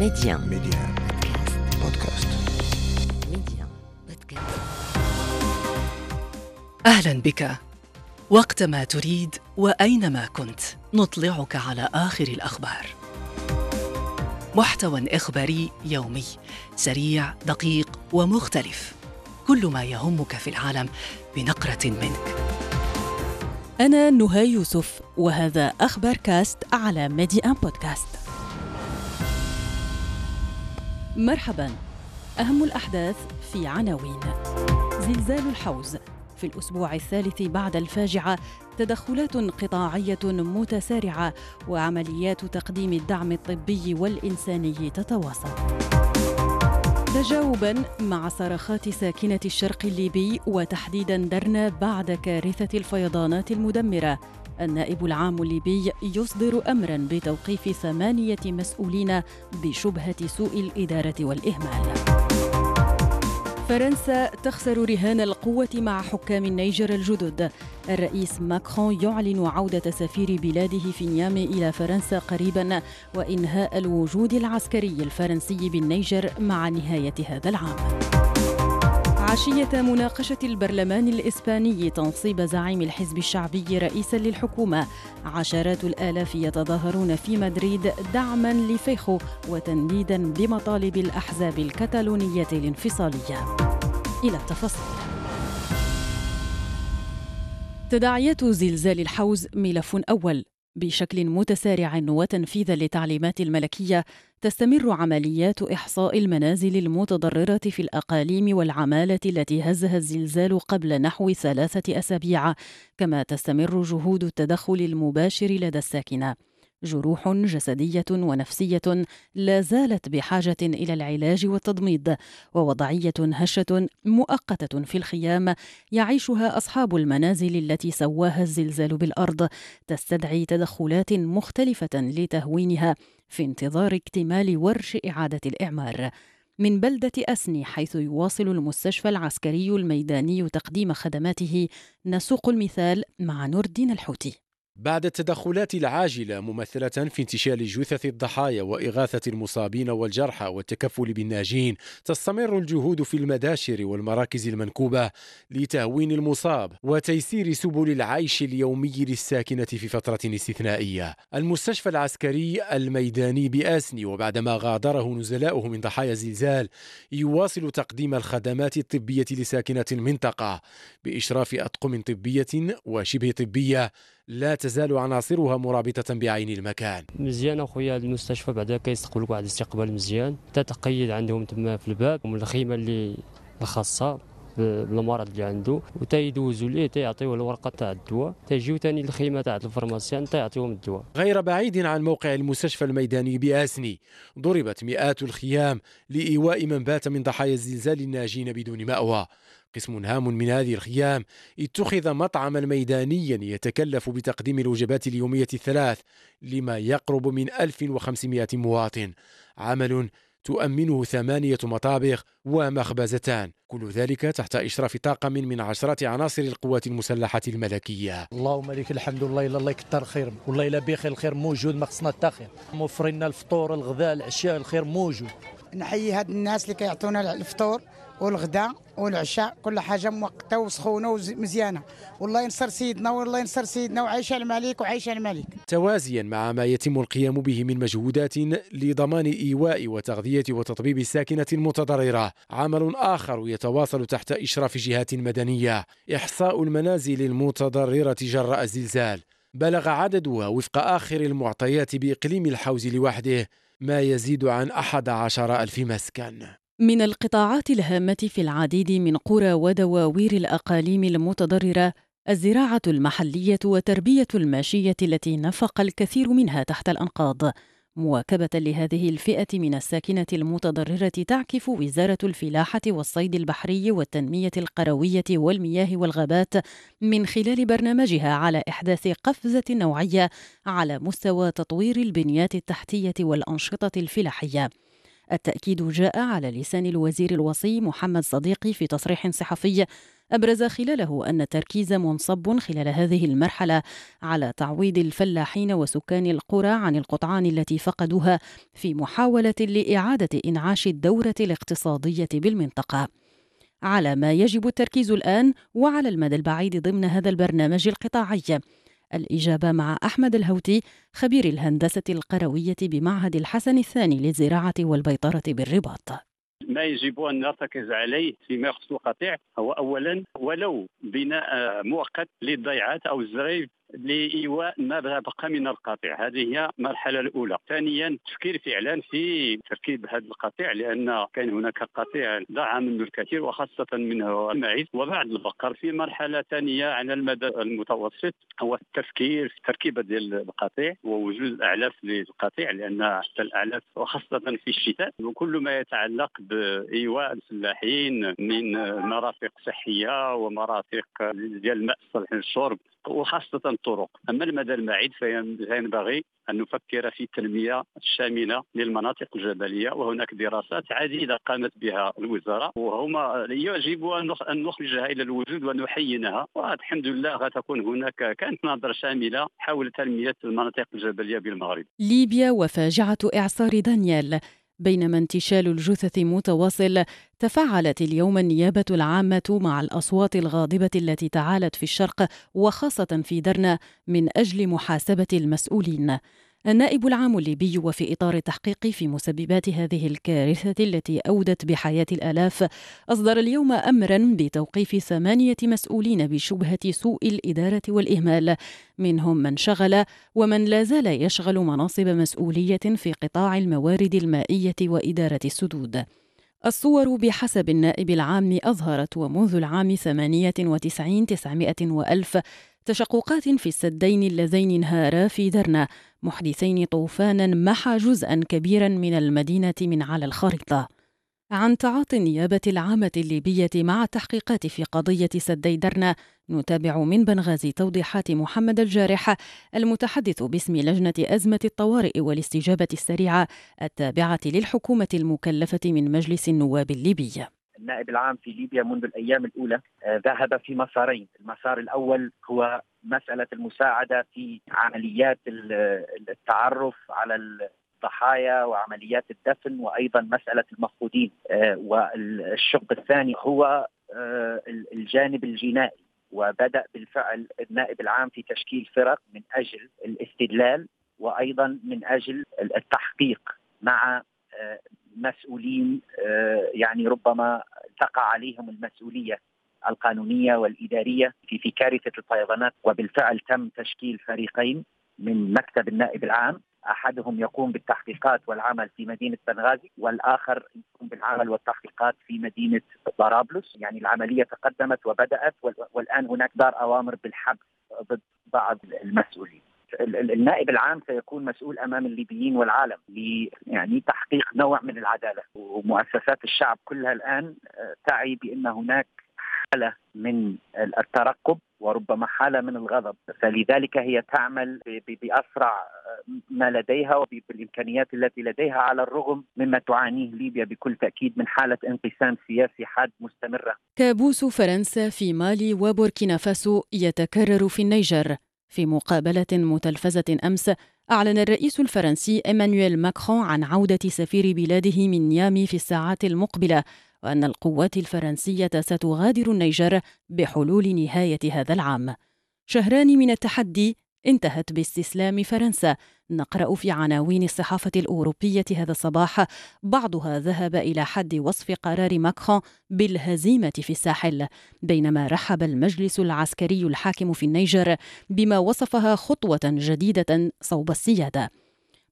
Média. Média. Podcast. Média. Podcast. أهلا بك وقتما تريد وأينما كنت نطلعك على آخر الأخبار محتوى إخباري يومي سريع دقيق ومختلف كل ما يهمك في العالم بنقرة منك أنا نهى يوسف وهذا أخبار كاست على ميدي أن بودكاست مرحبا. أهم الأحداث في عناوين. زلزال الحوز. في الأسبوع الثالث بعد الفاجعة تدخلات قطاعية متسارعة وعمليات تقديم الدعم الطبي والإنساني تتواصل. تجاوبا مع صرخات ساكنة الشرق الليبي وتحديدا درنا بعد كارثة الفيضانات المدمرة. النائب العام الليبي يصدر امرا بتوقيف ثمانية مسؤولين بشبهة سوء الإدارة والإهمال. فرنسا تخسر رهان القوة مع حكام النيجر الجدد. الرئيس ماكرون يعلن عودة سفير بلاده في نيامي إلى فرنسا قريبا وإنهاء الوجود العسكري الفرنسي بالنيجر مع نهاية هذا العام. عشية مناقشة البرلمان الإسباني تنصيب زعيم الحزب الشعبي رئيسا للحكومة. عشرات الآلاف يتظاهرون في مدريد دعما لفيخو وتنديدا بمطالب الأحزاب الكتالونية الانفصالية. إلى التفاصيل. تداعيات زلزال الحوز ملف أول. بشكل متسارع وتنفيذا للتعليمات الملكية تستمر عمليات إحصاء المنازل المتضررة في الأقاليم والعمالة التي هزها الزلزال قبل نحو ثلاثة أسابيع كما تستمر جهود التدخل المباشر لدى الساكنة. جروح جسدية ونفسية لا زالت بحاجة إلى العلاج والتضميد ووضعية هشة مؤقتة في الخيام يعيشها أصحاب المنازل التي سواها الزلزال بالأرض تستدعي تدخلات مختلفة لتهوينها في انتظار اكتمال ورش إعادة الإعمار. من بلدة أسني حيث يواصل المستشفى العسكري الميداني تقديم خدماته نسوق المثال مع نور الدين الحوتي. بعد التدخلات العاجلة ممثلة في انتشال جثث الضحايا وإغاثة المصابين والجرحى والتكفل بالناجين تستمر الجهود في المداشر والمراكز المنكوبة لتهوين المصاب وتيسير سبل العيش اليومي للساكنة في فترة استثنائية. المستشفى العسكري الميداني بآسني وبعدما غادره نزلاؤه من ضحايا الزلزال يواصل تقديم الخدمات الطبية لساكنة المنطقة بإشراف أطقم طبية وشبه طبية لا تزال عناصرها مرابطة بعين المكان. مزيان أخويا المستشفى بعدا كيستقبلوك واحد الاستقبال مزيان. تتقيد عندهم تما في الباب ومن الخيمة اللي الخاصة بالمرض اللي عنده وتيدوزوا ليه تيعطيوه الورقة تاع الدواء. تيجيو ثاني الخيمه تاع الـ pharmacien تيعطيوهم الدواء. غير بعيد عن موقع المستشفى الميداني بآسني ضربت مئات الخيام لإيواء من بات من ضحايا الزلزال الناجين بدون مأوى. قسم هام من هذه الخيام اتخذ مطعما ميدانيا يتكلف بتقديم الوجبات اليومية الثلاث لما يقرب من 1500 مواطن. عمل تؤمنه ثمانية مطابخ ومخبزتان. كل ذلك تحت إشراف طاقم من عشرات عناصر القوات المسلحة الملكية. اللهم لك الحمد لله الا الله يكثر خير والله الا بخير الخير موجود ما خصنا حتى خير. موفرين الفطور الغذاء العشاء الخير موجود. نحيي هاد الناس اللي كيعطونا الفطور. والغداء والعشاء كل حاجة موقتة وسخونة ومزيانة. والله ينصر سيدنا والله ينصر سيدنا وعيش الملك وعيش الملك. توازيا مع ما يتم القيام به من مجهودات لضمان إيواء وتغذية وتطبيب الساكنة المتضررة. عمل آخر يتواصل تحت إشراف جهات مدنية. إحصاء المنازل المتضررة جراء الزلزال. بلغ عددها وفق آخر المعطيات بإقليم الحوز لوحده. ما يزيد عن أحد عشر ألف مسكن. من القطاعات الهامة في العديد من قرى ودواوير الأقاليم المتضررة الزراعة المحلية وتربية الماشية التي نفق الكثير منها تحت الأنقاض. مواكبة لهذه الفئة من الساكنة المتضررة تعكف وزارة الفلاحة والصيد البحري والتنمية القروية والمياه والغابات من خلال برنامجها على إحداث قفزة نوعية على مستوى تطوير البنيات التحتية والأنشطة الفلاحية. التأكيد جاء على لسان الوزير الوصي محمد صديقي في تصريح صحفي أبرز خلاله أن التركيز منصب خلال هذه المرحلة على تعويض الفلاحين وسكان القرى عن القطعان التي فقدوها في محاولة لإعادة إنعاش الدورة الاقتصادية بالمنطقة. على ما يجب التركيز الآن وعلى المدى البعيد ضمن هذا البرنامج القطاعي. الإجابة مع أحمد الهوتي خبير الهندسة القروية بمعهد الحسن الثاني للزراعة والبيطرة بالرباط. ما يجب أن نرتكز عليه فيما يخص القطيع هو اولا ولو بناء مؤقت للضيعات أو الزريف لإيواء ما بقى من القطيع. هذه هي المرحله الأولى. ثانيا التفكير فعلا في تركيب هذا القطيع لأن كان هناك قطيع ضاع منه الكثير وخاصة منه المعيز وبعد البقر في مرحلة ثانية على المدى المتوسط هو التفكير في تركيبه ديال القطيع ووجود أعلاف للقطيع لأن حتى الأعلاف وخاصة في الشتاء وكل ما يتعلق بإيواء الفلاحين من مرافق صحية ومرافق ديال الماء الصالح للشرب وخاصة الطرق. أما المدى البعيد فينبغي أن نفكر في التنمية الشاملة للمناطق الجبلية وهناك دراسات عديدة قامت بها الوزارة وهما يجب أن نخرجها إلى الوجود ونحينها والحمد لله غتكون هناك كانت نظرة شاملة حول تنمية المناطق الجبلية بالمغرب. ليبيا وفاجعة إعصار دانيال. بينما انتشال الجثث متواصل تفاعلت اليوم النيابة العامة مع الأصوات الغاضبة التي تعالت في الشرق وخاصة في درنا من أجل محاسبة المسؤولين. النائب العام الليبي وفي إطار التحقيق في مسببات هذه الكارثة التي أودت بحياة الآلاف أصدر اليوم أمرا بتوقيف ثمانية مسؤولين بشبهة سوء الإدارة والإهمال. منهم من شغل ومن لا زال يشغل مناصب مسؤولية في قطاع الموارد المائية وإدارة السدود. الصور بحسب النائب العام أظهرت ومنذ العام 98 900 وألف تشققات في السدين اللذين انهارا في درنا محدثين طوفانا محى جزءا كبيرا من المدينة من على الخريطة عن تعاطي النيابة العامة الليبية مع التحقيقات في قضية سدي درنا نتابع من بنغازي توضيحات محمد الجارح المتحدث باسم لجنة أزمة الطوارئ والاستجابة السريعة التابعة للحكومة المكلفة من مجلس النواب الليبي. النائب العام في ليبيا منذ الأيام الأولى آه، ذهب في مسارين، المسار الأول هو مسألة المساعدة في عمليات التعرف على الضحايا وعمليات الدفن وأيضا مسألة المفقودين. آه، والشق الثاني هو آه، الجانب الجنائي. وبدأ بالفعل النائب العام في تشكيل فرق من أجل الاستدلال وأيضا من أجل التحقيق مع مسؤولين يعني ربما تقع عليهم المسؤولية. القانونية والإدارية في في كارثة الفيضانات وبالفعل تم تشكيل فريقين من مكتب النائب العام. أحدهم يقوم بالتحقيقات والعمل في مدينة بنغازي والآخر يقوم بالعمل والتحقيقات في مدينة طرابلس، يعني العملية تقدمت وبدأت والآن هناك دار أوامر بالحبس ضد بعض المسؤولين. النائب العام سيكون مسؤول أمام الليبيين والعالم ل يعني تحقيق نوع من العدالة. ومؤسسات الشعب كلها الآن آه، تعي بأن هناك حالة من الترقب وربما حالة من الغضب فلذلك هي تعمل بأسرع ما لديها وبالإمكانيات التي لديها على الرغم مما تعانيه ليبيا بكل تأكيد من حالة انقسام سياسي حاد مستمرة. كابوس فرنسا في مالي وبوركينا فاسو يتكرر في النيجر في مقابلة متلفزة أمس أعلن الرئيس الفرنسي إيمانويل ماكرون عن عودة سفير بلاده من نيامي في الساعات المقبلة وأن القوات الفرنسية ستغادر النيجر بحلول نهاية هذا العام. شهران من التحدي انتهت باستسلام فرنسا. نقرأ في عناوين الصحافة الأوروبية هذا الصباح. بعضها ذهب إلى حد وصف قرار ماكرون بالهزيمة في الساحل. بينما رحب المجلس العسكري الحاكم في النيجر بما وصفها خطوة جديدة صوب السيادة.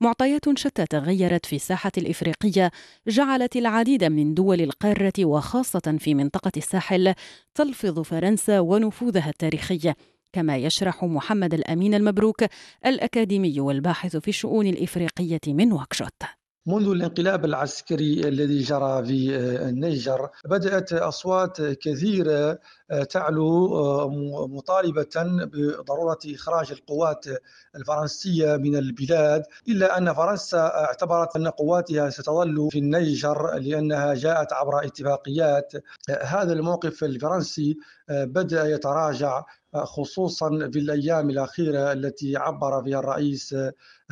معطيات شتى تغيرت في الساحة الإفريقية جعلت العديد من دول القارة وخاصة في منطقة الساحل تلفظ فرنسا ونفوذها التاريخي. كما يشرح محمد الأمين المبروك الأكاديمي والباحث في الشؤون الإفريقية من نواكشوط منذ الانقلاب العسكري الذي جرى في النيجر بدأت أصوات كثيرة تعلو مطالبة بضرورة إخراج القوات الفرنسية من البلاد إلا أن فرنسا اعتبرت أن قواتها ستظل في النيجر لأنها جاءت عبر اتفاقيات. هذا الموقف الفرنسي بدأ يتراجع. خصوصا في الأيام الأخيرة التي عبر فيها الرئيس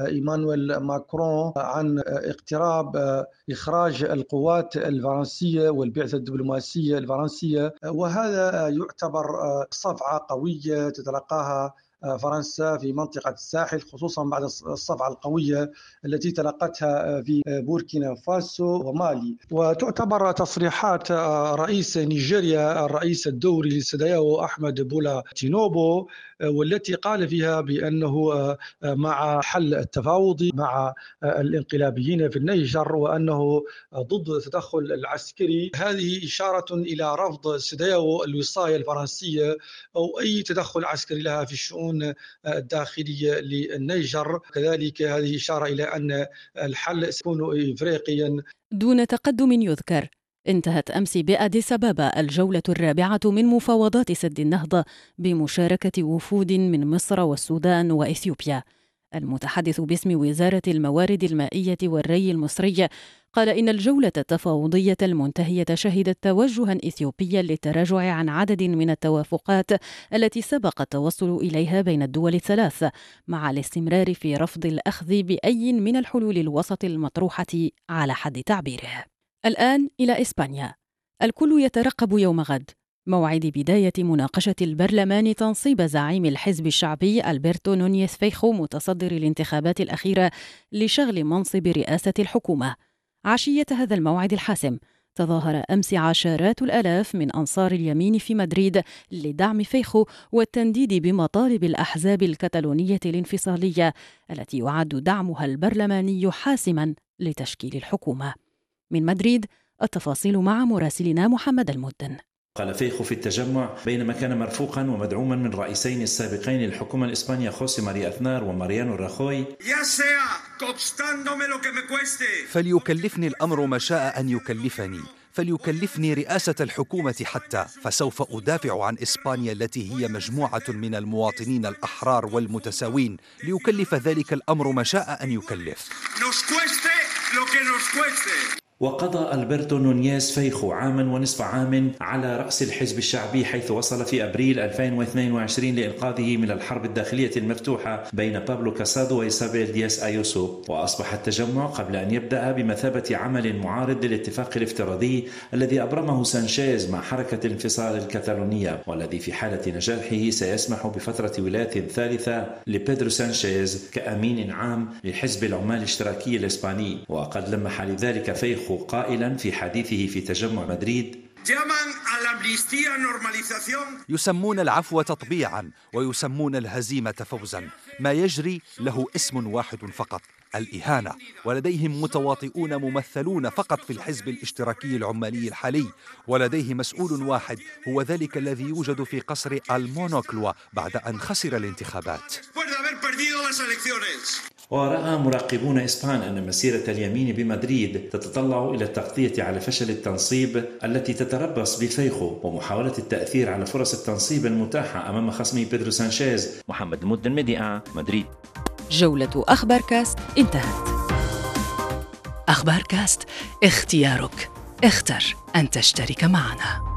إيمانويل ماكرون عن اقتراب إخراج القوات الفرنسية والبعثة الدبلوماسية الفرنسية. وهذا يعتبر صفعة قوية تتلقاها فرنسا في منطقة الساحل خصوصا بعد الصفعة القوية التي تلقتها في بوركينا فاسو ومالي. وتعتبر تصريحات رئيس نيجيريا الرئيس الدوري لسداياو أحمد بولا تينوبو والتي قال فيها بأنه مع حل التفاوض مع الانقلابيين في النيجر وأنه ضد التدخل العسكري. هذه إشارة إلى رفض سداياو الوصاية الفرنسية أو أي تدخل عسكري لها في الشؤون الداخلية للنيجر. كذلك هذه إشارة إلى أن الحل سيكون إفريقيا. دون تقدم يذكر. انتهت أمس بأديس أبابا الجولة الرابعة من مفاوضات سد النهضة بمشاركة وفود من مصر والسودان وإثيوبيا. المتحدث باسم وزارة الموارد المائية والري المصري قال إن الجولة التفاوضية المنتهية شهدت توجها إثيوبيا للتراجع عن عدد من التوافقات التي سبق التوصل إليها بين الدول الثلاث مع الاستمرار في رفض الأخذ بأي من الحلول الوسط المطروحة على حد تعبيره. الآن إلى إسبانيا. الكل يترقب يوم غد. موعد بداية مناقشة البرلمان تنصيب زعيم الحزب الشعبي ألبرتو نونيز فيخو متصدر الانتخابات الأخيرة لشغل منصب رئاسة الحكومة. عشية هذا الموعد الحاسم. تظاهر أمس عشرات الآلاف من أنصار اليمين في مدريد لدعم فيخو والتنديد بمطالب الأحزاب الكتالونية الانفصالية التي يعد دعمها البرلماني حاسما لتشكيل الحكومة. من مدريد التفاصيل مع مراسلنا محمد المدن. قال فيخو في التجمع بينما كان مرفوقا ومدعوما من رئيسين السابقين للحكومة الإسبانية خوسي ماريا أثنار وماريانو راخوي فليكلفني الأمر ما شاء أن يكلفني. فليكلفني رئاسة الحكومة حتى فسوف أدافع عن إسبانيا التي هي مجموعة من المواطنين الأحرار والمتساوين. ليكلف ذلك الأمر ما شاء أن يكلف. وقضى ألبرتو نونيز فيخو عاما ونصف عام على رأس الحزب الشعبي حيث وصل في أبريل 2022 لإنقاذه من الحرب الداخلية المفتوحة بين بابلو كاسادو وإيسابيل دياس أيوسو. وأصبح التجمع قبل أن يبدأ بمثابة عمل معارض للاتفاق الافتراضي الذي أبرمه سانشيز مع حركة الانفصال الكتالونية والذي في حالة نجاحه سيسمح بفترة ولاية ثالثة لبيدرو سانشيز كأمين عام لحزب العمال الاشتراكي الإسباني. وقد لمح لذلك فيخو قائلا في حديثه في تجمع مدريد. يسمون العفو تطبيعا ويسمون الهزيمة فوزا. ما يجري له اسم واحد فقط الإهانة. ولديهم متواطئون ممثلون فقط في الحزب الاشتراكي العمالي الحالي. ولديه مسؤول واحد هو ذلك الذي يوجد في قصر المونكلوا بعد أن خسر الانتخابات. ورأى مراقبون إسبان أن مسيرة اليمين بمدريد تتطلع إلى التغطية على فشل التنصيب التي تتربص بفيخو ومحاولة التأثير على فرص التنصيب المتاحة أمام خصمه بيدرو سانشيز. محمد المدن ميديا مدريد. جولة أخبار كاست انتهت. أخبار كاست اختيارك. اختر أن تشترك معنا.